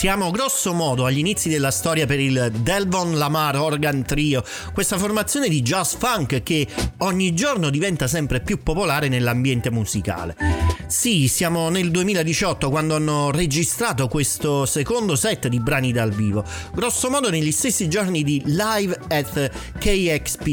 Siamo grosso modo agli inizi della storia per il Delvon Lamar Organ Trio, questa formazione di jazz funk che ogni giorno diventa sempre più popolare nell'ambiente musicale. Sì, siamo nel 2018 quando hanno registrato questo secondo set di brani dal vivo, grosso modo negli stessi giorni di Live at KXP,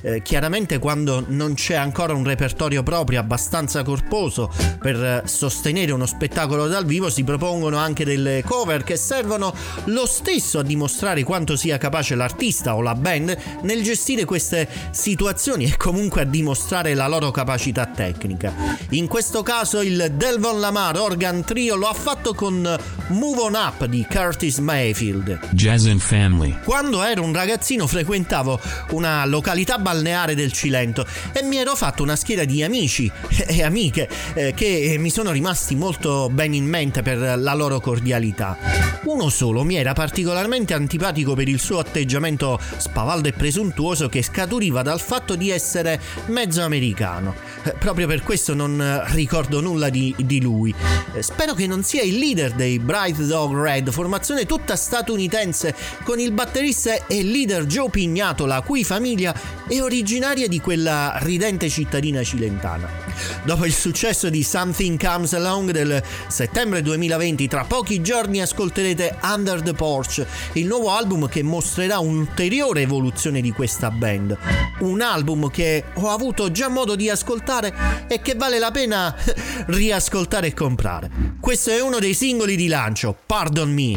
eh, chiaramente quando non c'è ancora un repertorio proprio abbastanza corposo per sostenere uno spettacolo dal vivo si propongono anche delle cover che servono lo stesso a dimostrare quanto sia capace l'artista o la band nel gestire queste situazioni e comunque a dimostrare la loro capacità tecnica. In questo caso il Delvon Lamar Organ Trio lo ha fatto con Move On Up di Curtis Mayfield. Jazz and Family. Quando ero un ragazzino frequentavo una località balneare del Cilento e mi ero fatto una schiera di amici e amiche eh, che mi sono rimasti molto ben in mente per la loro cordialità. Uno solo mi era particolarmente antipatico per il suo atteggiamento spavaldo e presuntuoso che scaturiva dal fatto di essere mezzo americano. Eh, proprio per questo non ricordo nulla di, di lui. Eh, spero che non sia il leader dei Bright Dog Red, formazione tutta statunitense, con il batterista e leader Joe Pignato, la cui famiglia è originaria di quella ridente cittadina cilentana. Dopo il successo di Something Comes Along del settembre 2020, tra pochi giorni ascolterete Under the Porch, il nuovo album che mostrerà un'ulteriore evoluzione di questa band. Un album che ho avuto già modo di ascoltare e che vale la pena riascoltare e comprare. Questo è uno dei singoli di lancio, Pardon me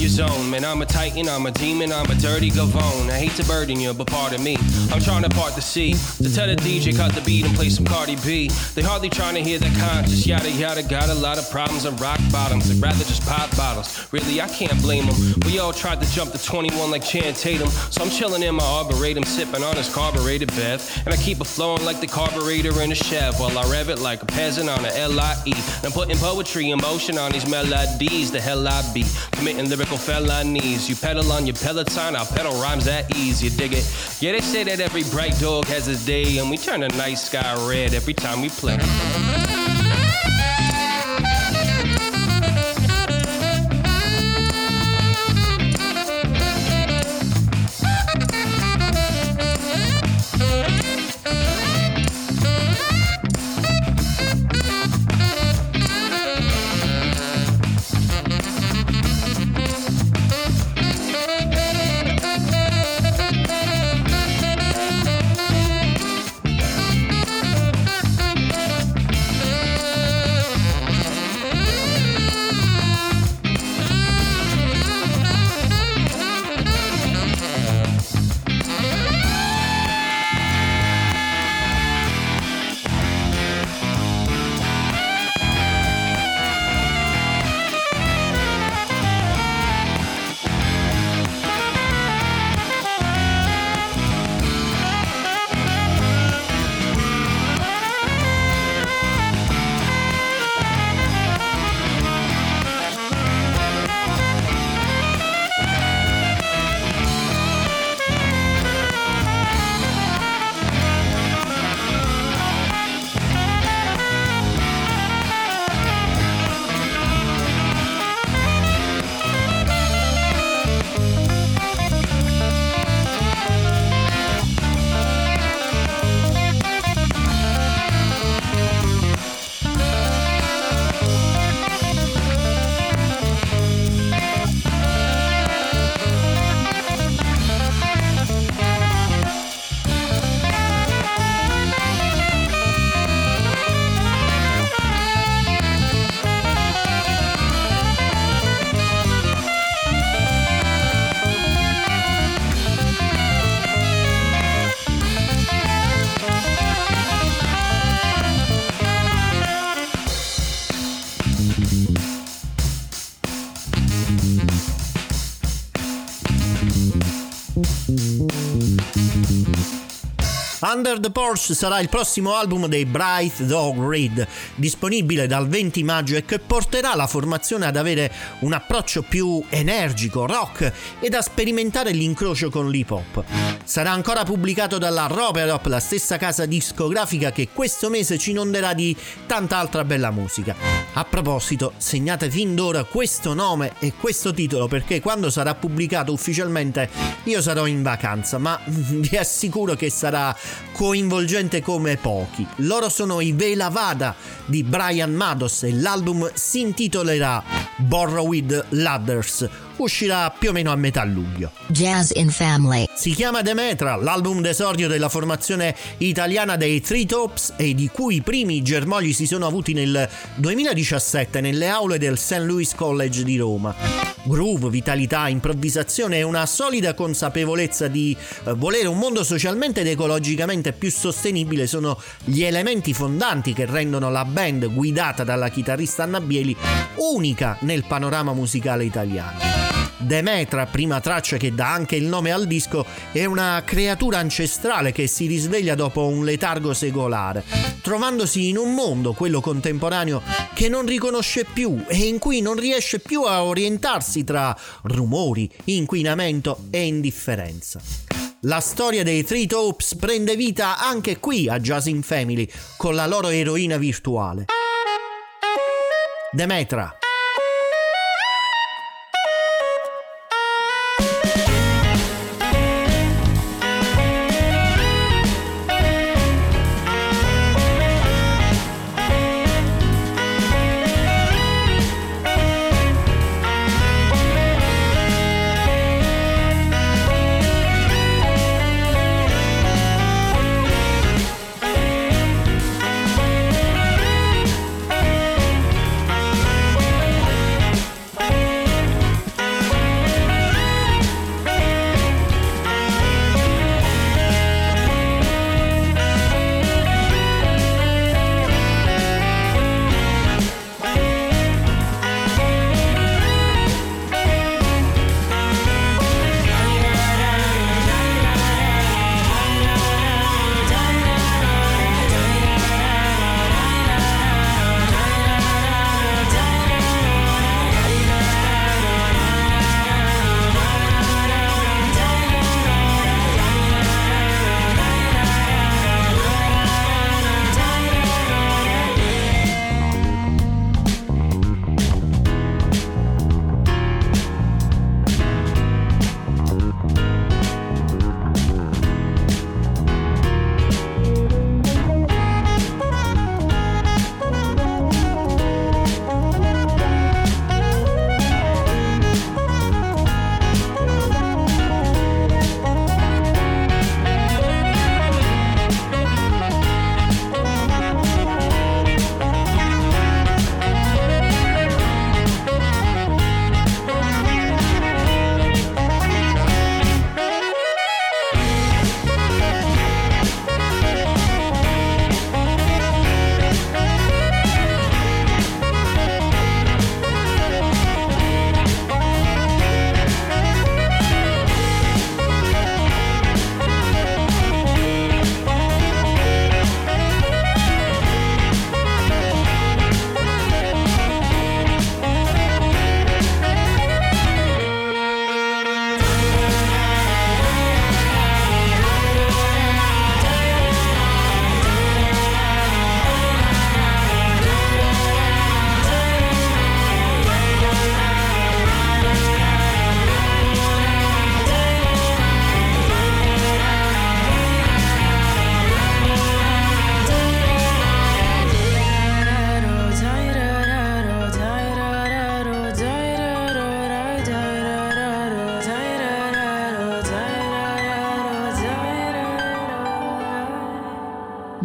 your zone. Man, I'm a titan, I'm a demon, I'm a dirty gavone. I hate to burden you, but pardon me. I'm trying to part the sea. To tell the DJ, cut the beat and play some Cardi B. They hardly trying to hear the conscious, yada yada. Got a lot of problems and rock bottoms. They'd rather just pop bottles. Really, I can't blame them. We all tried to jump to 21 like Chan Tatum. So I'm chilling in my arboretum, sipping on this carbureted bath. And I keep it flowing like the carburetor in a Chev while I rev it like a peasant on a LIE. And I'm putting poetry in motion on these melodies. The hell I be committing lyrical felonies. You pedal on your Peloton, I'll pedal rhymes at ease. You dig it? Yeah, they say that every bright dog has his day, and we turn the night sky red every time we play. Under the Porsche sarà il prossimo album dei Bright Dog Reed, disponibile dal 20 maggio e che porterà la formazione ad avere un approccio più energico, rock ed a sperimentare l'incrocio con l'hip hop. Sarà ancora pubblicato dalla Roperop, la stessa casa discografica che questo mese ci inonderà di tanta altra bella musica. A proposito, segnate fin d'ora questo nome e questo titolo perché quando sarà pubblicato ufficialmente io sarò in vacanza, ma vi assicuro che sarà coinvolgente come pochi. Loro sono i Vela Vada di Brian Mados e l'album si intitolerà Borrowed Ladders uscirà più o meno a metà luglio. Jazz in Family. Si chiama Demetra, l'album d'esordio della formazione italiana dei Three Tops e di cui i primi germogli si sono avuti nel 2017 nelle aule del St. Louis College di Roma. Groove, vitalità, improvvisazione e una solida consapevolezza di eh, volere un mondo socialmente ed ecologicamente più sostenibile sono gli elementi fondanti che rendono la band guidata dalla chitarrista Anna Bieli unica nel panorama musicale italiano. Demetra, prima traccia che dà anche il nome al disco, è una creatura ancestrale che si risveglia dopo un letargo secolare, trovandosi in un mondo, quello contemporaneo, che non riconosce più e in cui non riesce più a orientarsi tra rumori, inquinamento e indifferenza. La storia dei Three Topes prende vita anche qui a Jazz in Family con la loro eroina virtuale. Demetra,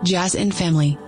Jazz and Family.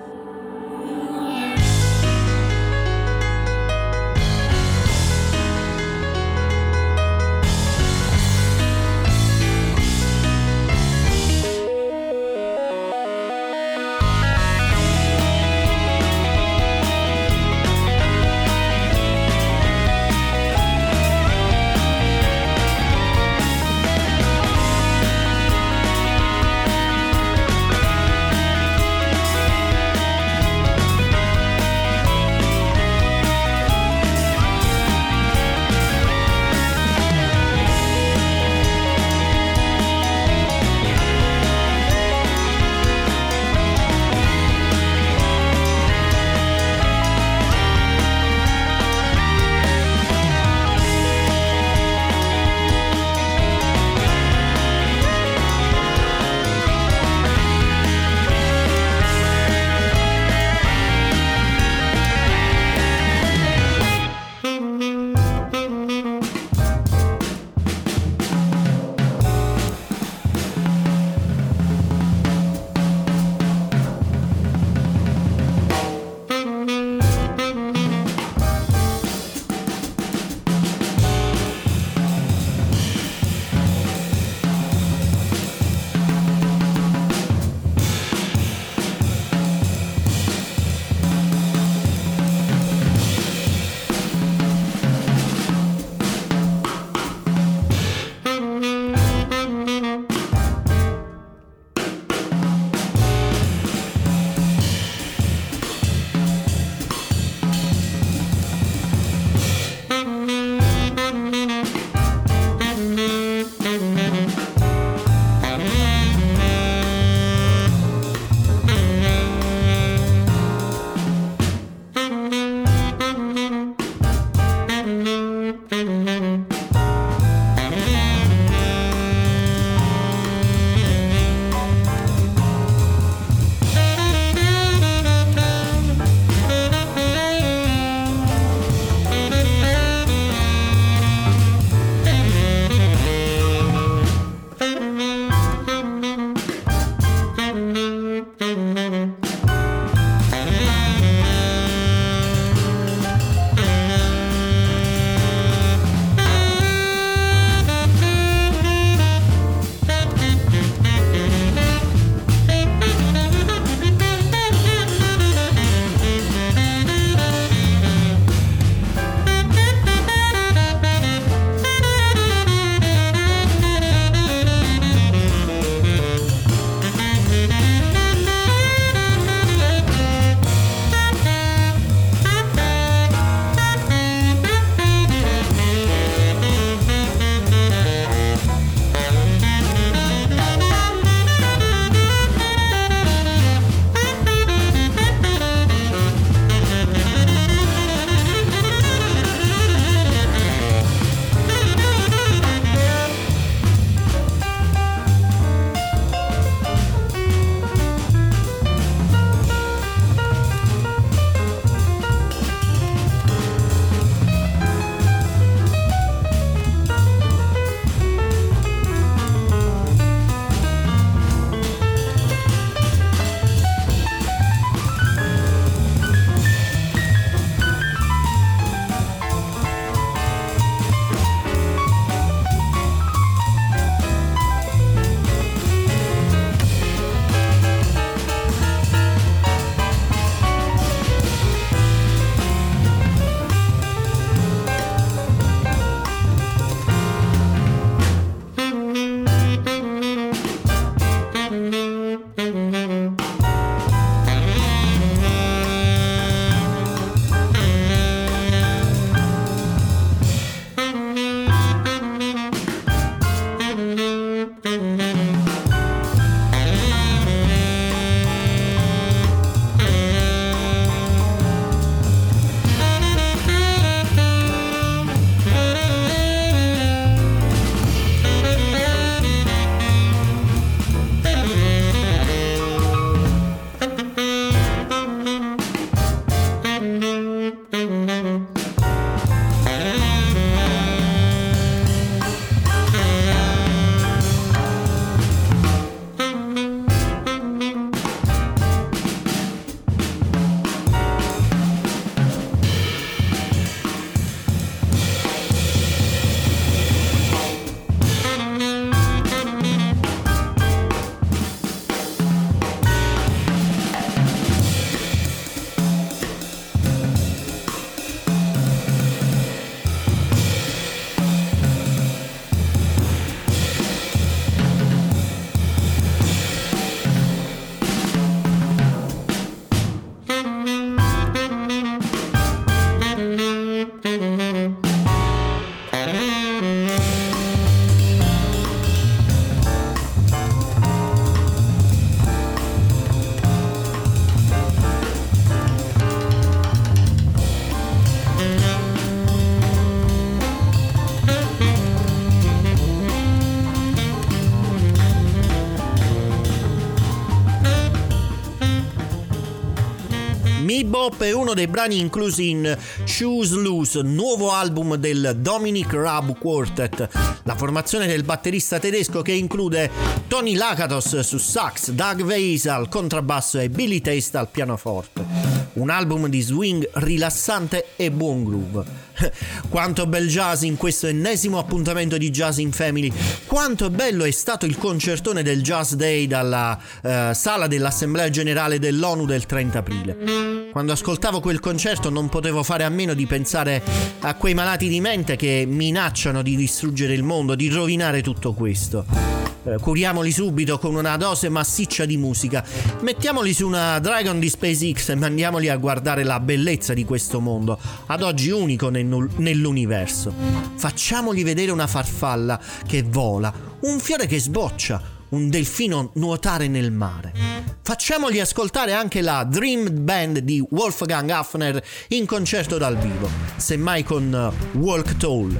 Mm-hmm. Bop è uno dei brani inclusi in Choose Loose, nuovo album del Dominic Rab Quartet, la formazione del batterista tedesco che include Tony Lakatos su sax, Doug Weiss al contrabbasso e Billy Taste al pianoforte. Un album di swing rilassante e buon groove. Quanto bel jazz in questo ennesimo appuntamento di Jazz in Family. Quanto bello è stato il concertone del Jazz Day dalla uh, sala dell'Assemblea Generale dell'ONU del 30 aprile. Quando ascoltavo quel concerto non potevo fare a meno di pensare a quei malati di mente che minacciano di distruggere il mondo, di rovinare tutto questo. Uh, curiamoli subito con una dose massiccia di musica. Mettiamoli su una Dragon di SpaceX e mandiamoli a guardare la bellezza di questo mondo, ad oggi unico nel nell'universo. Facciamogli vedere una farfalla che vola, un fiore che sboccia, un delfino nuotare nel mare. Facciamogli ascoltare anche la Dream Band di Wolfgang Hafner in concerto dal vivo, semmai con Walk Tall.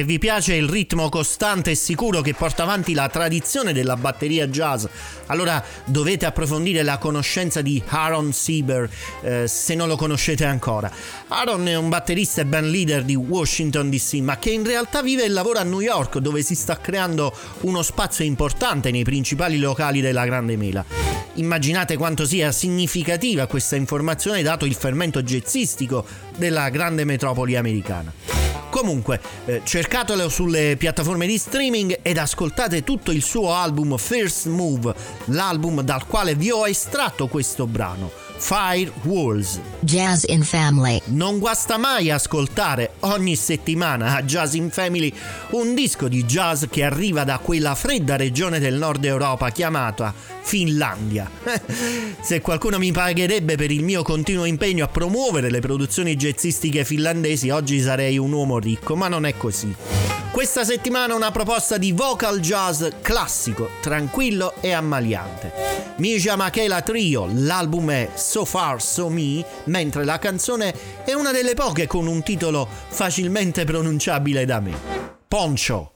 Se vi piace il ritmo costante e sicuro che porta avanti la tradizione della batteria jazz, allora dovete approfondire la conoscenza di Aaron Sieber, eh, se non lo conoscete ancora. Aaron è un batterista e band leader di Washington DC, ma che in realtà vive e lavora a New York, dove si sta creando uno spazio importante nei principali locali della Grande Mela. Immaginate quanto sia significativa questa informazione dato il fermento jazzistico della grande metropoli americana. Comunque, eh, cercatelo sulle piattaforme di streaming ed ascoltate tutto il suo album First Move, l'album dal quale vi ho estratto questo brano. Fire Walls. Jazz in Family. Non guasta mai ascoltare ogni settimana a Jazz in Family un disco di jazz che arriva da quella fredda regione del nord Europa chiamata Finlandia. Se qualcuno mi pagherebbe per il mio continuo impegno a promuovere le produzioni jazzistiche finlandesi, oggi sarei un uomo ricco, ma non è così. Questa settimana una proposta di vocal jazz classico, tranquillo e ammaliante. Misha Makela Trio, l'album è So Far So Me, mentre la canzone è una delle poche con un titolo facilmente pronunciabile da me. Poncho.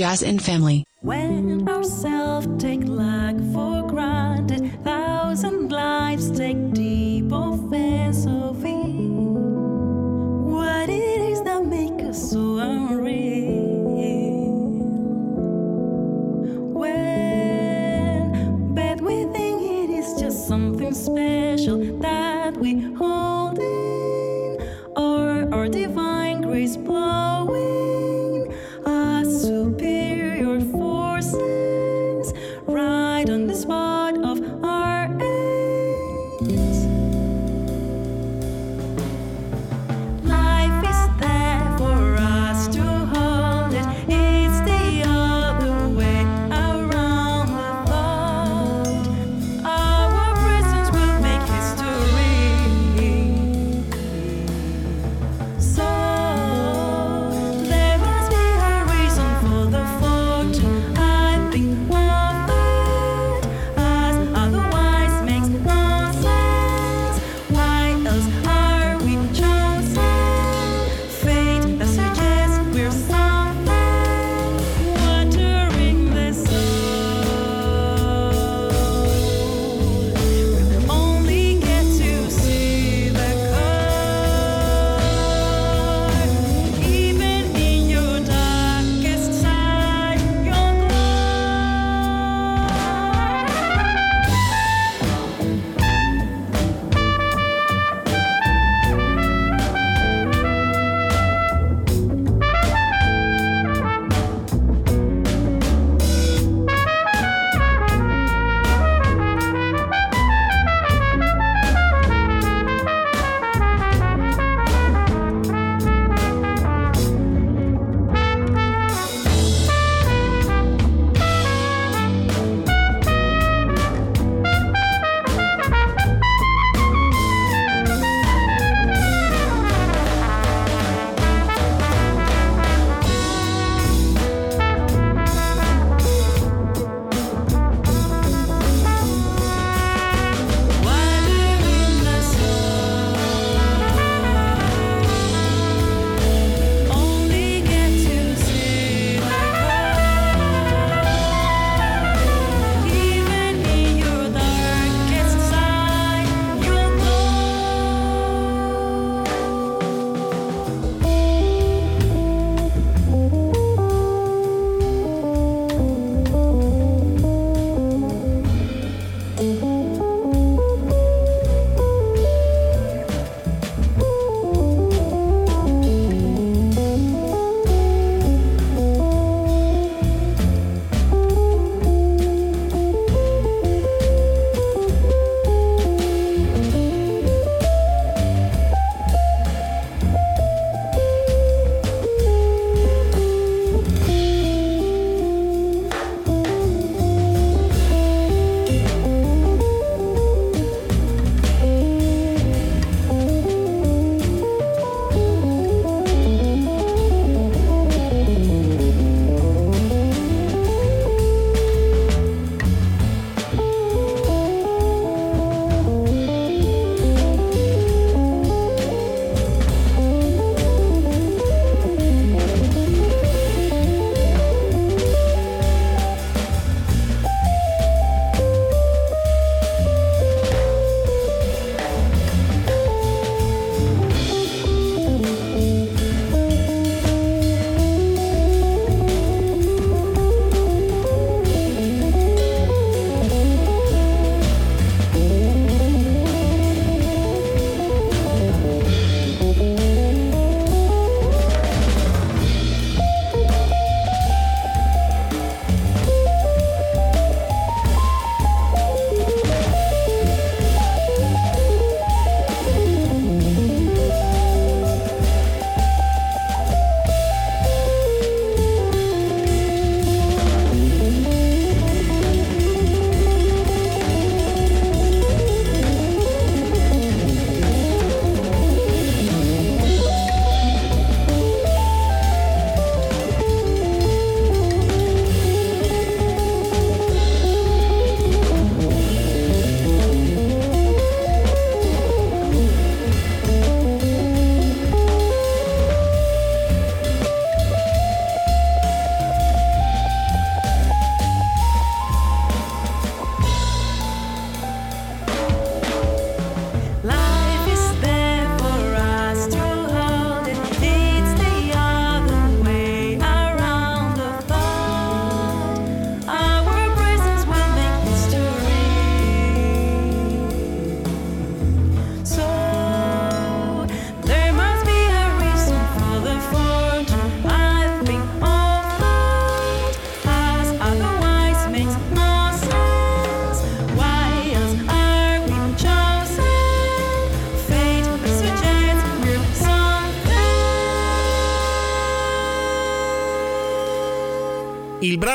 Jazz and Family. When ourselves take like for granted, thousand lives take deep offense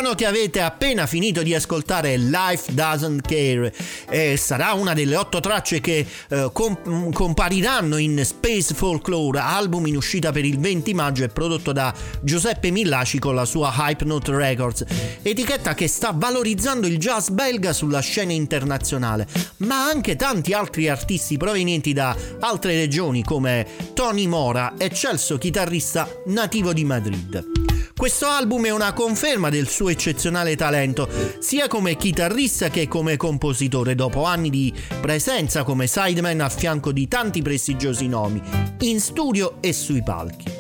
brano che avete appena finito di ascoltare Life Doesn't Care e sarà una delle otto tracce che eh, comp- compariranno in Space Folklore, album in uscita per il 20 maggio e prodotto da Giuseppe Millaci con la sua Hypnote Records, etichetta che sta valorizzando il jazz belga sulla scena internazionale, ma anche tanti altri artisti provenienti da altre regioni come Tony Mora, eccelso chitarrista nativo di Madrid. Questo album è una conferma del suo eccezionale talento, sia come chitarrista che come compositore, dopo anni di presenza come sideman a fianco di tanti prestigiosi nomi, in studio e sui palchi.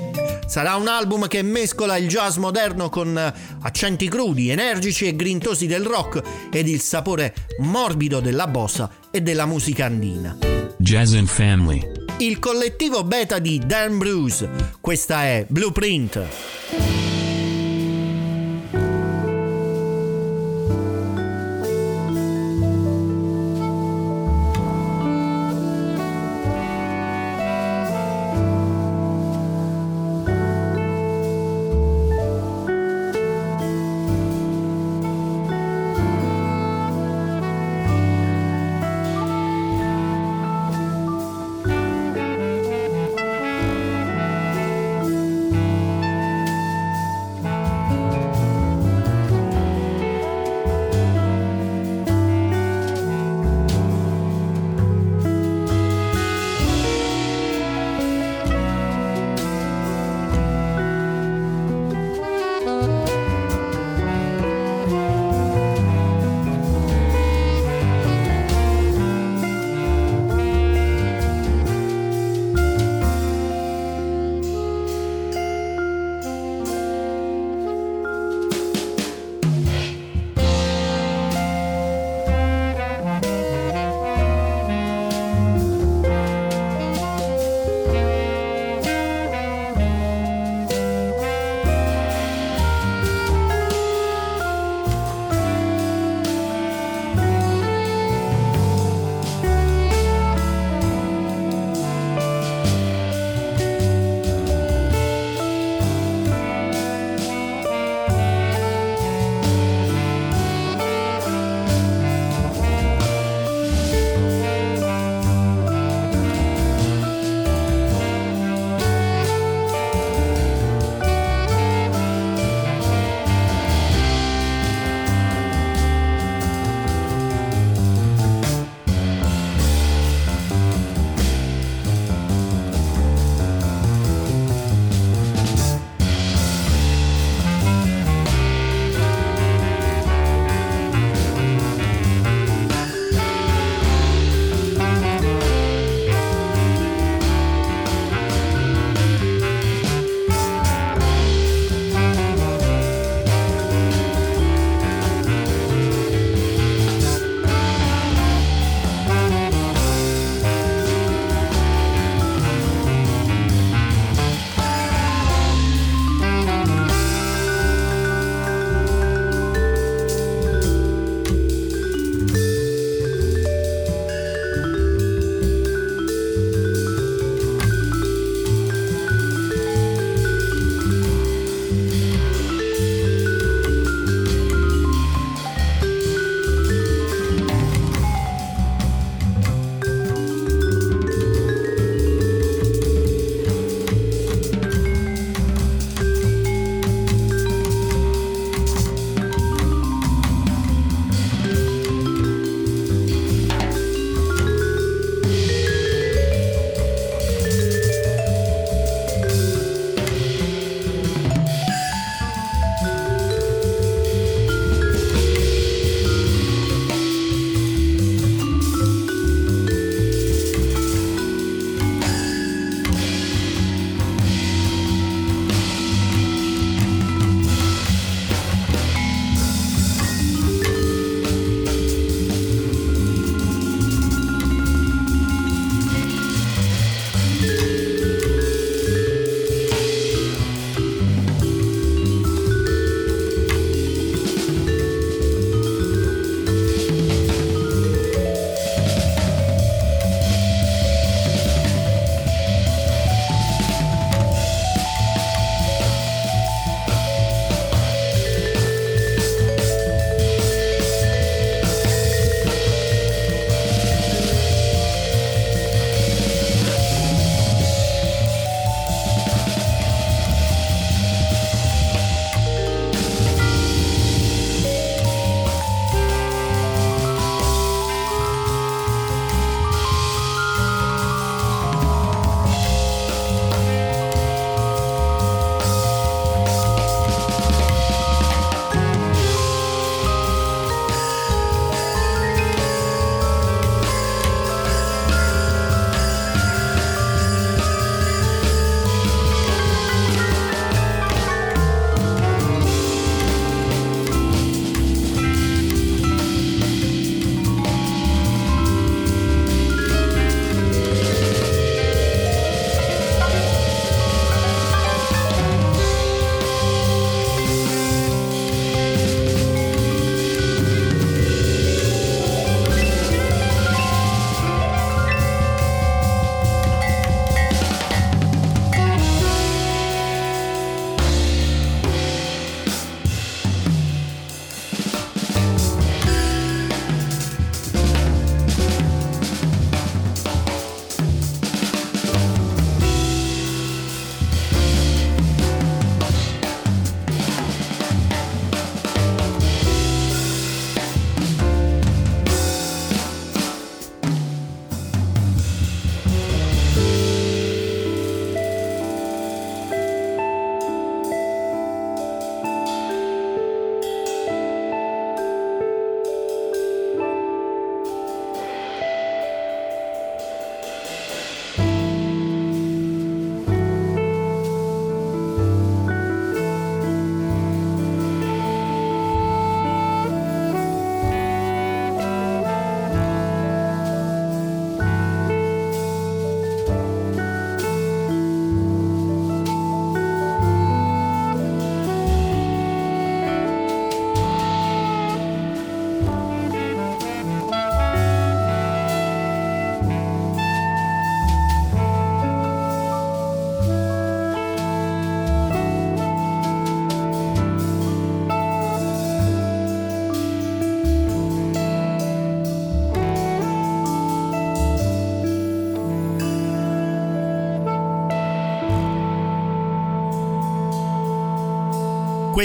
Sarà un album che mescola il jazz moderno con accenti crudi, energici e grintosi del rock ed il sapore morbido della bossa e della musica andina. Jazz and Family. Il collettivo beta di Dan Bruce, questa è Blueprint.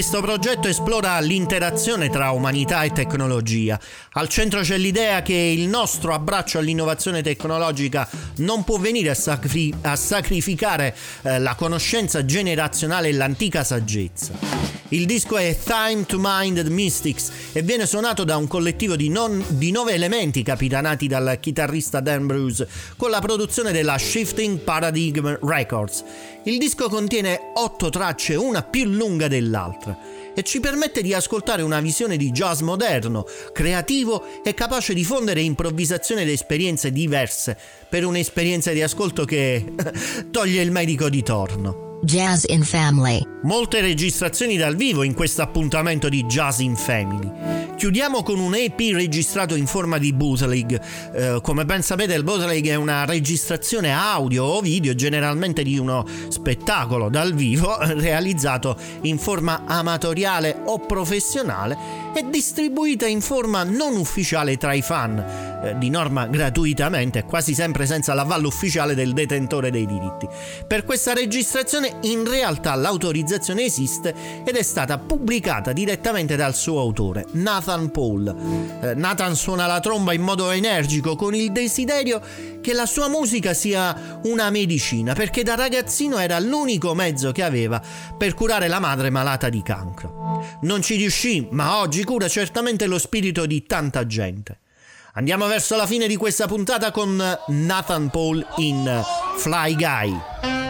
Questo progetto esplora l'interazione tra umanità e tecnologia. Al centro c'è l'idea che il nostro abbraccio all'innovazione tecnologica non può venire a, sacri- a sacrificare eh, la conoscenza generazionale e l'antica saggezza. Il disco è Time to Mind the Mystics e viene suonato da un collettivo di, non- di nove elementi capitanati dal chitarrista Dan Bruce con la produzione della Shifting Paradigm Records. Il disco contiene otto tracce, una più lunga dell'altra, e ci permette di ascoltare una visione di jazz moderno, creativo e capace di fondere improvvisazione ed esperienze diverse per un'esperienza di ascolto che toglie il medico di torno. Jazz in Family. Molte registrazioni dal vivo in questo appuntamento di Jazz in Family. Chiudiamo con un EP registrato in forma di bootleg. Eh, come ben sapete il bootleg è una registrazione audio o video generalmente di uno spettacolo dal vivo realizzato in forma amatoriale o professionale e distribuita in forma non ufficiale tra i fan, eh, di norma gratuitamente, quasi sempre senza l'avallo ufficiale del detentore dei diritti. Per questa registrazione in realtà l'autorizzazione esiste ed è stata pubblicata direttamente dal suo autore, Nathan Paul. Eh, Nathan suona la tromba in modo energico con il desiderio che la sua musica sia una medicina, perché da ragazzino era l'unico mezzo che aveva per curare la madre malata di cancro. Non ci riuscì, ma oggi cura certamente lo spirito di tanta gente. Andiamo verso la fine di questa puntata con Nathan Paul in Fly Guy.